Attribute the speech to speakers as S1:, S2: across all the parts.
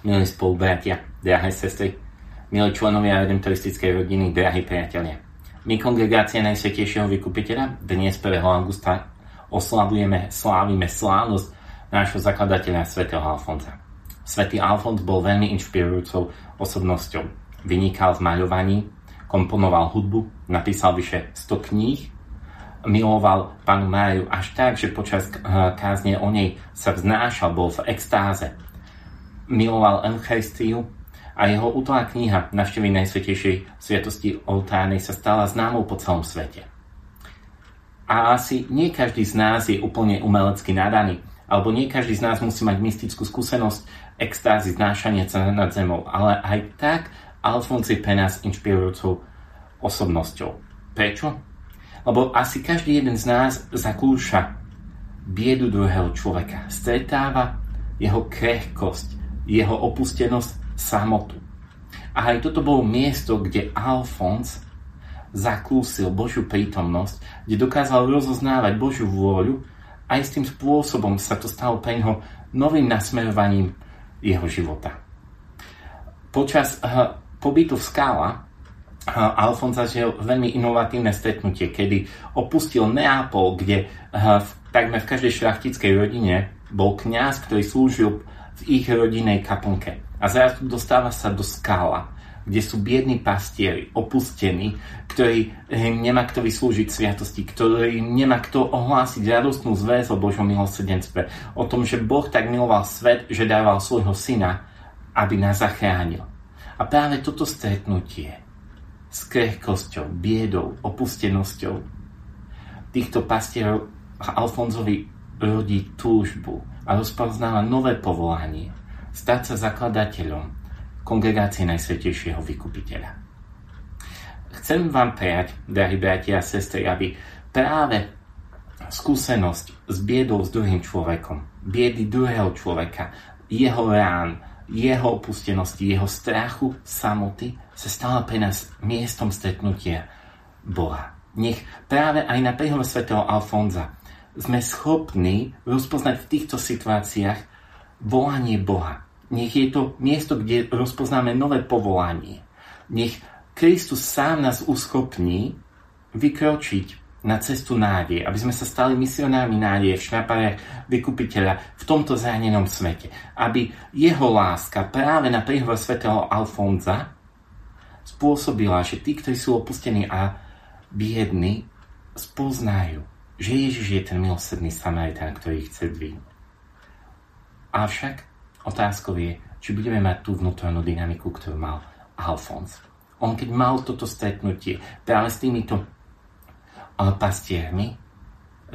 S1: milí spolubratia, drahé sestry, milí členovia redemptoristickej rodiny, drahí priatelia. My, kongregácia Najsvetejšieho vykupiteľa, dnes 1. augusta oslavujeme, slávime slávnosť nášho zakladateľa svätého Alfonza. Svetý Alfons bol veľmi inšpirujúcou osobnosťou. Vynikal v maľovaní, komponoval hudbu, napísal vyše 100 kníh, miloval panu Máriu až tak, že počas kázne o nej sa vznášal, bol v extáze miloval Eucharistiu a jeho útolná kniha Navštevy Najsvetejšej Sviatosti oltárnej sa stala známou po celom svete. A asi nie každý z nás je úplne umelecky nadaný, alebo nie každý z nás musí mať mystickú skúsenosť extázy znášania sa nad zemou, ale aj tak Alfons je pre nás inšpirujúcou osobnosťou. Prečo? Lebo asi každý jeden z nás zakúša biedu druhého človeka. Stretáva jeho krehkosť, jeho opustenosť, samotu. A aj toto bolo miesto, kde Alfons zakúsil Božiu prítomnosť, kde dokázal rozoznávať Božiu vôľu a istým spôsobom sa to stalo pre neho novým nasmerovaním jeho života. Počas uh, pobytu v Skála uh, Alfons zažil veľmi inovatívne stretnutie, kedy opustil Neapol, kde uh, v, takmer v každej šľachtickej rodine bol kňaz, ktorý slúžil v ich rodinnej kaplnke. A zrazu dostáva sa do skála, kde sú biední pastieri, opustení, ktorí nemá kto vyslúžiť sviatosti, ktorý nemá kto ohlásiť radostnú zväz o Božom milosrdenstve, o tom, že Boh tak miloval svet, že dával svojho syna, aby nás zachránil. A práve toto stretnutie s krehkosťou, biedou, opustenosťou týchto pastierov Alfonzovi rodí túžbu a rozpoznáva nové povolanie stať sa zakladateľom kongregácie Najsvetejšieho vykupiteľa. Chcem vám prijať, drahí bratia a sestry, aby práve skúsenosť s biedou s druhým človekom, biedy druhého človeka, jeho rán, jeho opustenosti, jeho strachu, samoty sa stala pre nás miestom stretnutia Boha. Nech práve aj na príhode svätého Alfonza sme schopní rozpoznať v týchto situáciách volanie Boha. Nech je to miesto, kde rozpoznáme nové povolanie. Nech Kristus sám nás uschopní vykročiť na cestu nádeje, aby sme sa stali misionármi nádeje v šľapariach vykupiteľa v tomto zranenom svete. Aby jeho láska práve na príhovor svätého Alfonza spôsobila, že tí, ktorí sú opustení a biední, spoznajú, že Ježiš je ten milosrdný Samaritán, ktorý chce dvihnúť. Avšak otázkou je, či budeme mať tú vnútornú dynamiku, ktorú mal Alfons. On keď mal toto stretnutie práve s týmito pastiermi,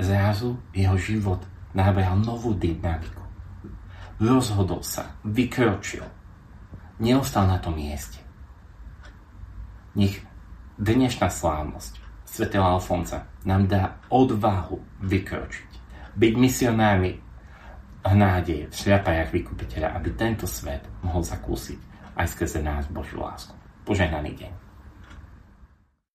S1: zrazu jeho život nabehal novú dynamiku. Rozhodol sa, vykročil. Neostal na tom mieste. Nech dnešná slávnosť svätého Alfonsa nám dá odvahu vykročiť, byť misionármi nádeje v šľapajach vykupiteľa, aby tento svet mohol zakúsiť aj skrze nás Božiu lásku. Požehnaný deň.